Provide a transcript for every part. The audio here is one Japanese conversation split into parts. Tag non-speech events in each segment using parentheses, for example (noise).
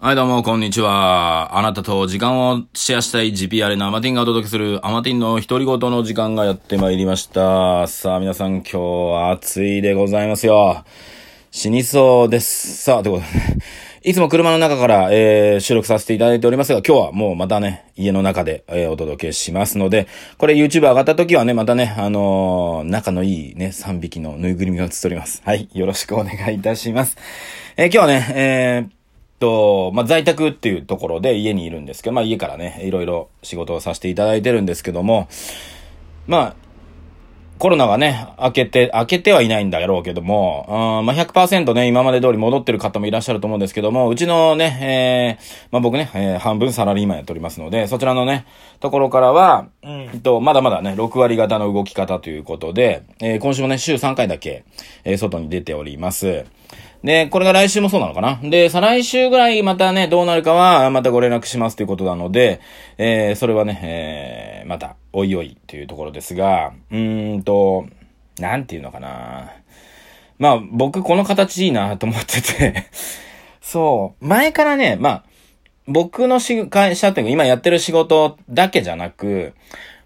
はい、どうも、こんにちは。あなたと時間をシェアしたい GPR のアマティンがお届けするアマティンの独り言の時間がやってまいりました。さあ、皆さん今日は暑いでございますよ。死にそうです。さあ、ということで。いつも車の中から、えー収録させていただいておりますが、今日はもうまたね、家の中で、えーお届けしますので、これ YouTube 上がった時はね、またね、あのー仲のいいね、3匹のぬいぐるみが映っております。はい、よろしくお願いいたします。えー今日はね、えーと、まあ、在宅っていうところで家にいるんですけど、まあ、家からね、いろいろ仕事をさせていただいてるんですけども、まあ、コロナがね、明けて、明けてはいないんだろうけども、うんまあ、100%ね、今まで通り戻ってる方もいらっしゃると思うんですけども、うちのね、えー、まあ、僕ね、えー半分サラリーマンやっておりますので、そちらのね、ところからは、うんと、まだまだね、6割型の動き方ということで、えー今週もね、週3回だけ、えー外に出ております。で、これが来週もそうなのかな？で、再来週ぐらいまたね、どうなるかは、またご連絡しますということなので、えー、それはね、えー、また、おいおいというところですが、うーんと、なんていうのかな？まあ、僕この形いいなと思ってて、(laughs) そう、前からね、まあ、僕の会社っていうか、今やってる仕事だけじゃなく、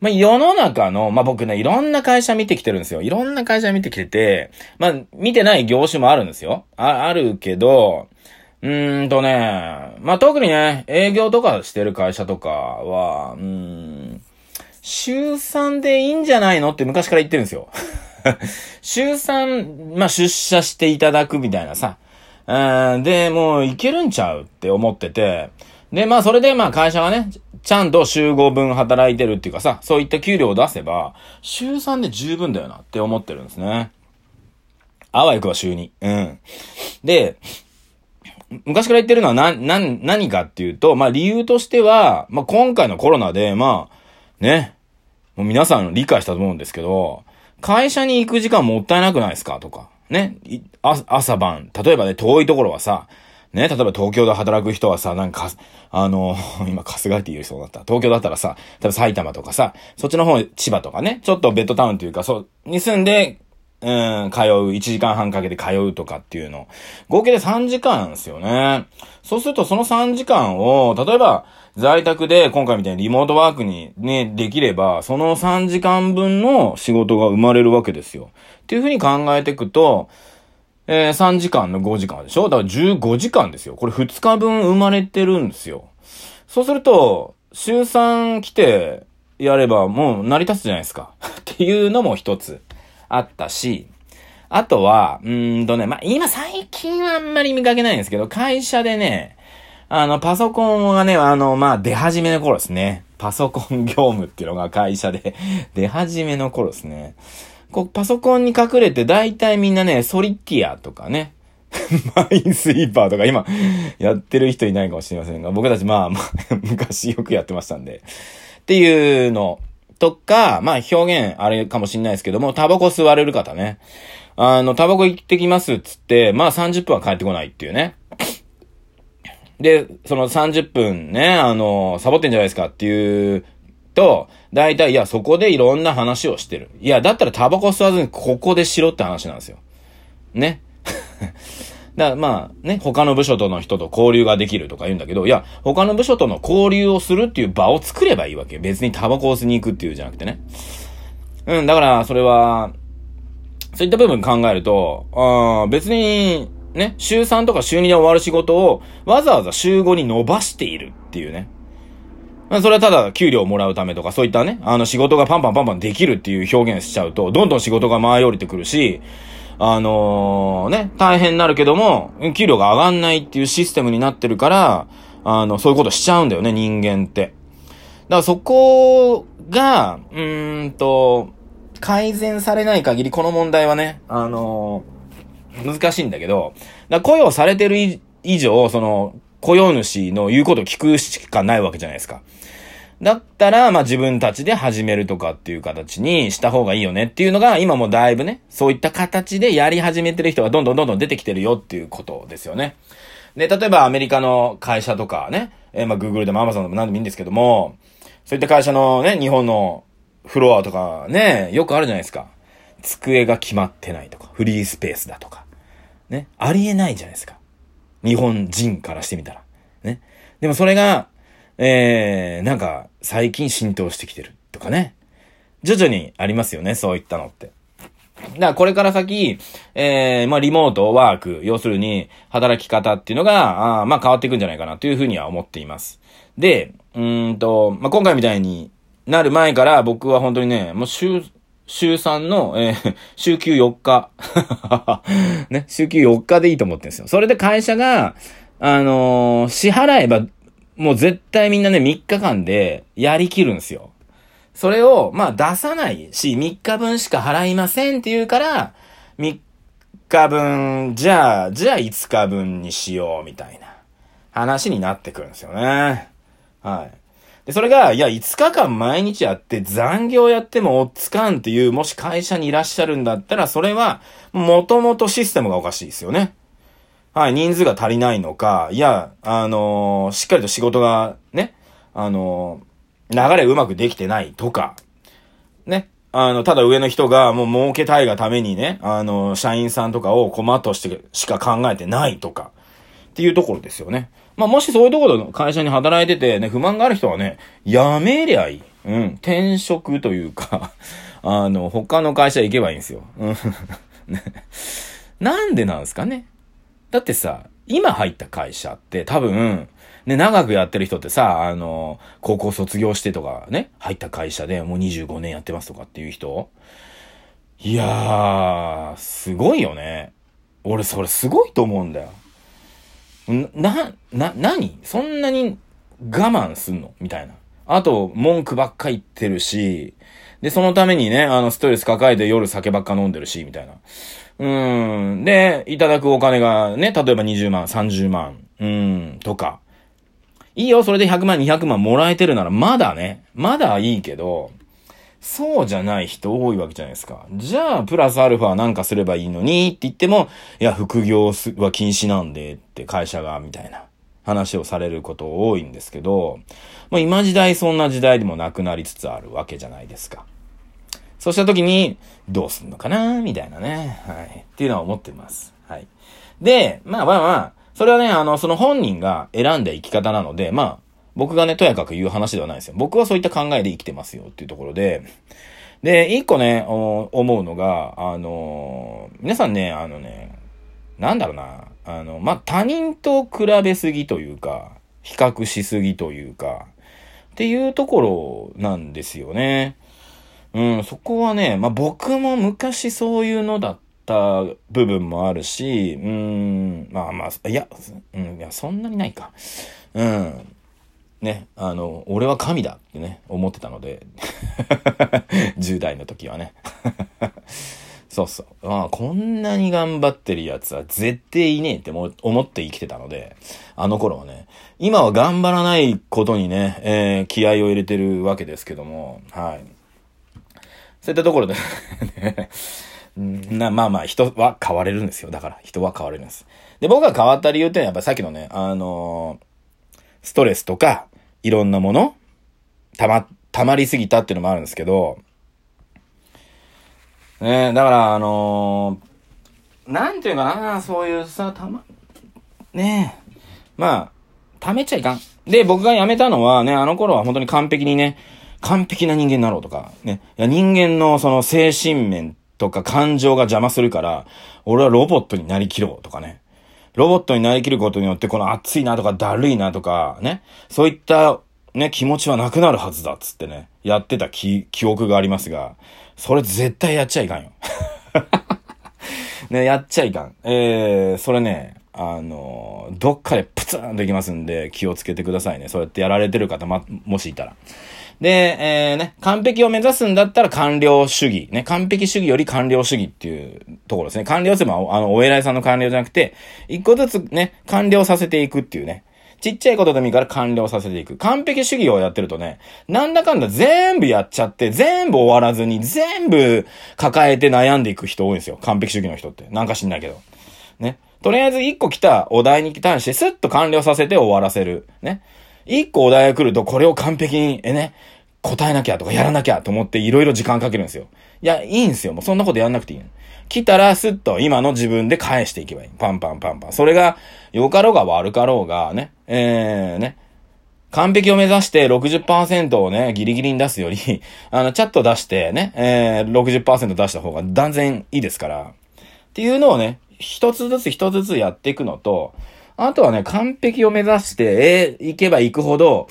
まあ、世の中の、まあ、僕ね、いろんな会社見てきてるんですよ。いろんな会社見てきてて、まあ、見てない業種もあるんですよ。あ、あるけど、うーんとね、まあ、特にね、営業とかしてる会社とかは、うーん、週3でいいんじゃないのって昔から言ってるんですよ。(laughs) 週3、まあ、出社していただくみたいなさ。うんで、もういけるんちゃうって思ってて。で、まあ、それでまあ、会社がね、ちゃんと週5分働いてるっていうかさ、そういった給料を出せば、週3で十分だよなって思ってるんですね。あわよくは週2。うん。で、昔から言ってるのはな、な、何かっていうと、まあ理由としては、まあ今回のコロナで、まあ、ね、もう皆さん理解したと思うんですけど、会社に行く時間もったいなくないですかとか、ね、朝晩、例えばね、遠いところはさ、ね、例えば東京で働く人はさ、なんか、あの、(laughs) 今、春日って言いそうだった。東京だったらさ、例えば埼玉とかさ、そっちの方、千葉とかね、ちょっとベッドタウンというか、そう、に住んで、うん、通う、1時間半かけて通うとかっていうの。合計で3時間ですよね。そうするとその3時間を、例えば在宅で今回みたいにリモートワークにね、できれば、その3時間分の仕事が生まれるわけですよ。っていうふうに考えていくと、えー、3時間の5時間でしょ？だから15時間ですよ。これ2日分生まれてるんですよ。そうすると、週3来てやればもう成り立つじゃないですか。(laughs) っていうのも一つあったし、あとは、うんとね、まあ、今最近はあんまり見かけないんですけど、会社でね、あの、パソコンがね、あの、まあ、出始めの頃ですね。パソコン業務っていうのが会社で (laughs) 出始めの頃ですね。こう、パソコンに隠れて大体みんなね、ソリティアとかね、(laughs) マインスイーパーとか今やってる人いないかもしれませんが、僕たちまあ、まあ、昔よくやってましたんで。っていうのとか、まあ表現あれかもしれないですけども、タバコ吸われる方ね。あの、タバコ行ってきますっつって、まあ30分は帰ってこないっていうね。で、その30分ね、あの、サボってんじゃないですかっていうと、大体、いや、そこでいろんな話をしてる。いや、だったらタバコ吸わずにここでしろって話なんですよ。ね。(laughs) だからまあね、他の部署との人と交流ができるとか言うんだけど、いや、他の部署との交流をするっていう場を作ればいいわけ。別にタバコを吸いに行くっていうじゃなくてね。うん、だから、それは、そういった部分考えると、あー別に、ね、週3とか週2で終わる仕事を、わざわざ週5に伸ばしているっていうね。それはただ給料をもらうためとか、そういったね、あの仕事がパンパンパンパンできるっていう表現しちゃうと、どんどん仕事が舞い降りてくるし、あのね、大変になるけども、給料が上がんないっていうシステムになってるから、あの、そういうことしちゃうんだよね、人間って。だからそこが、うーんと、改善されない限り、この問題はね、あの難しいんだけど、だ雇用されてる以上、その、雇用主の言うことを聞くしかないわけじゃないですか。だったら、まあ自分たちで始めるとかっていう形にした方がいいよねっていうのが、今もだいぶね、そういった形でやり始めてる人がどんどんどんどん出てきてるよっていうことですよね。で、例えばアメリカの会社とかね、えーまあ Google でも Amazon でも何でもいいんですけども、そういった会社のね、日本のフロアとかね、よくあるじゃないですか。机が決まってないとか、フリースペースだとか。ね、ありえないじゃないですか。日本人からしてみたら。ね。でもそれが、えー、なんか、最近浸透してきてるとかね。徐々にありますよね、そういったのって。だからこれから先、えー、まあリモートワーク、要するに働き方っていうのが、あまあ変わっていくんじゃないかなというふうには思っています。で、うんと、まあ今回みたいになる前から僕は本当にね、もう週、週3の、えー、(laughs) 週休4日。(laughs) ね、週休4日でいいと思ってるんですよ。それで会社が、あのー、支払えば、もう絶対みんなね、3日間でやりきるんですよ。それを、まあ出さないし、3日分しか払いませんって言うから、3日分、じゃあ、じゃあ5日分にしよう、みたいな話になってくるんですよね。はい。で、それが、いや、5日間毎日やって残業やっても追っつかんっていう、もし会社にいらっしゃるんだったら、それは、もともとシステムがおかしいですよね。はい、人数が足りないのか、いや、あのー、しっかりと仕事が、ね、あのー、流れうまくできてないとか、ね、あの、ただ上の人がもう儲けたいがためにね、あの、社員さんとかを困としてしか考えてないとか、っていうところですよね。まあ、もしそういうところの会社に働いててね、不満がある人はね、やめりゃいい。うん、転職というか (laughs) あの、他の会社行けばいいんですよ。うん。(laughs) なんでなんですかね。だってさ、今入った会社って多分、ね、長くやってる人ってさ、あの、高校卒業してとかね、入った会社でもう25年やってますとかっていう人いやー、すごいよね。俺それすごいと思うんだよ。な、な、何？そんなに我慢すんの？みたいな。あと、文句ばっか言ってるし、で、そのためにね、あの、ストレス抱えて夜酒ばっか飲んでるし、みたいな。うん。で、いただくお金がね、例えば20万、30万、うん、とか。いいよ、それで100万、200万もらえてるなら、まだね、まだいいけど、そうじゃない人多いわけじゃないですか。じゃあ、プラスアルファなんかすればいいのにって言っても、いや、副業は禁止なんでって会社が、みたいな話をされること多いんですけど、まあ今時代そんな時代でもなくなりつつあるわけじゃないですか。そうした時に、どうすんのかなみたいなね。はい。っていうのは思ってます。はい。で、まあまあまあ、それはね、あの、その本人が選んだ生き方なので、まあ、僕がね、とやかく言う話ではないですよ。僕はそういった考えで生きてますよっていうところで、で、一個ね、思うのが、あのー、皆さんね、あのね、なんだろうな、あの、まあ、他人と比べすぎというか、比較しすぎというか、っていうところなんですよね。うん、そこはね、まあ、僕も昔そういうのだった部分もあるし、うん、まあまあ、いや、うん、いや、そんなにないか。うん。ね、あの、俺は神だってね、思ってたので、(laughs) 10代の時はね。(laughs) そうそう。ああ、こんなに頑張ってるやつは絶対いねえって思って生きてたので、あの頃はね、今は頑張らないことにね、えー、気合を入れてるわけですけども、はい。そういったところでね (laughs) な、まあまあ人は変われるんですよ。だから人は変われるんです。で、僕が変わった理由ってのはやっぱさっきのね、あのーストレスとか、いろんなもの、たま、溜まりすぎたっていうのもあるんですけど、ねだから、あのー、なんていうかな、そういうさ、たま、ねえ、まあ、溜めちゃいかん。で、僕が辞めたのはね、あの頃は本当に完璧にね、完璧な人間になろうとか、ね、いや人間のその精神面とか感情が邪魔するから、俺はロボットになりきろうとかね。ロボットになりきることによって、この熱いなとかだるいなとか、ね、そういったね、気持ちはなくなるはずだっつってね、やってた記憶がありますが、それ絶対やっちゃいかんよ。(laughs) ね、やっちゃいかん。えー、それね、あの、どっかでプツンといきますんで、気をつけてくださいね。そうやってやられてる方、ま、もしいたら。で、えー、ね、完璧を目指すんだったら完了主義。ね、完璧主義より完了主義っていうところですね。完了すれば、あの、お偉いさんの完了じゃなくて、一個ずつね、完了させていくっていうね。ちっちゃいことでもいいから完了させていく。完璧主義をやってるとね、なんだかんだ全部やっちゃって、全部終わらずに、全部抱えて悩んでいく人多いんですよ。完璧主義の人って。なんか知んないけど。ね。とりあえず一個来たお題に対してスッと完了させて終わらせる。ね。一個お題が来るとこれを完璧に、えね、答えなきゃとかやらなきゃと思っていろいろ時間かけるんですよ。いや、いいんですよ。もうそんなことやんなくていい。来たらスッと今の自分で返していけばいい。パンパンパンパン。それが良かろうが悪かろうがね、えー、ね。完璧を目指して60%をね、ギリギリに出すより、(laughs) あの、チャット出してね、えー、60%出した方が断然いいですから。っていうのをね、一つずつ一つずつやっていくのと、あとはね、完璧を目指して、えー、行けば行くほど、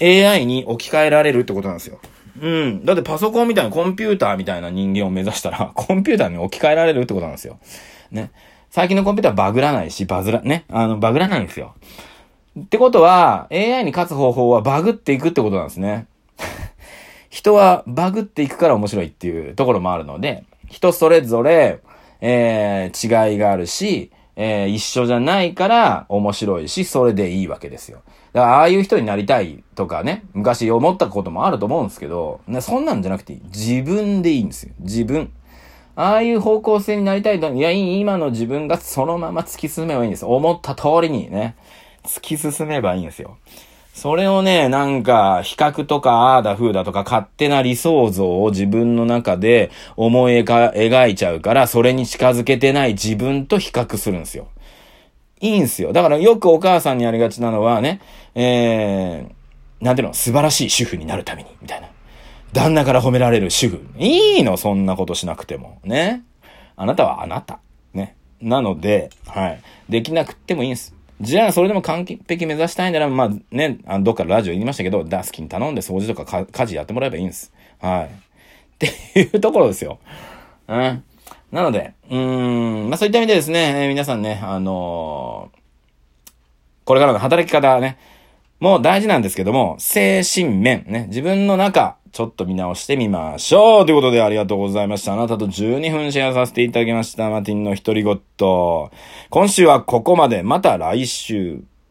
AI に置き換えられるってことなんですよ。うん。だってパソコンみたいなコンピューターみたいな人間を目指したら、(laughs) コンピューターに置き換えられるってことなんですよ。ね。最近のコンピューターバグらないし、バズら、ね。あの、バグらないんですよ。ってことは、AI に勝つ方法はバグっていくってことなんですね。(laughs) 人はバグっていくから面白いっていうところもあるので、人それぞれ、えー、違いがあるし、えー、一緒じゃないから面白いし、それでいいわけですよ。だから、ああいう人になりたいとかね、昔思ったこともあると思うんですけど、ね、そんなんじゃなくていい。自分でいいんですよ。自分。ああいう方向性になりたいと、いや、今の自分がそのまま突き進めばいいんです。思った通りにね、突き進めばいいんですよ。それをね、なんか、比較とか、ああだ風だとか、勝手な理想像を自分の中で思い描いちゃうから、それに近づけてない自分と比較するんですよ。いいんですよ。だからよくお母さんにありがちなのはね、えー、なんていうの、素晴らしい主婦になるために、みたいな。旦那から褒められる主婦。いいの、そんなことしなくても。ね。あなたはあなた。ね。なので、はい。できなくってもいいんです。じゃあ、それでも完璧目指したいなら、まあね、あの、どっかラジオ言いましたけど、ダスキに頼んで掃除とか家事やってもらえばいいんです。はい。っていうところですよ。うん。なので、うん、まあそういった意味でですね、えー、皆さんね、あのー、これからの働き方はね、もう大事なんですけども、精神面、ね、自分の中、ちょっと見直してみましょうということでありがとうございました。あなたと12分シェアさせていただきました。マティンの一人ごと。今週はここまで。また来週。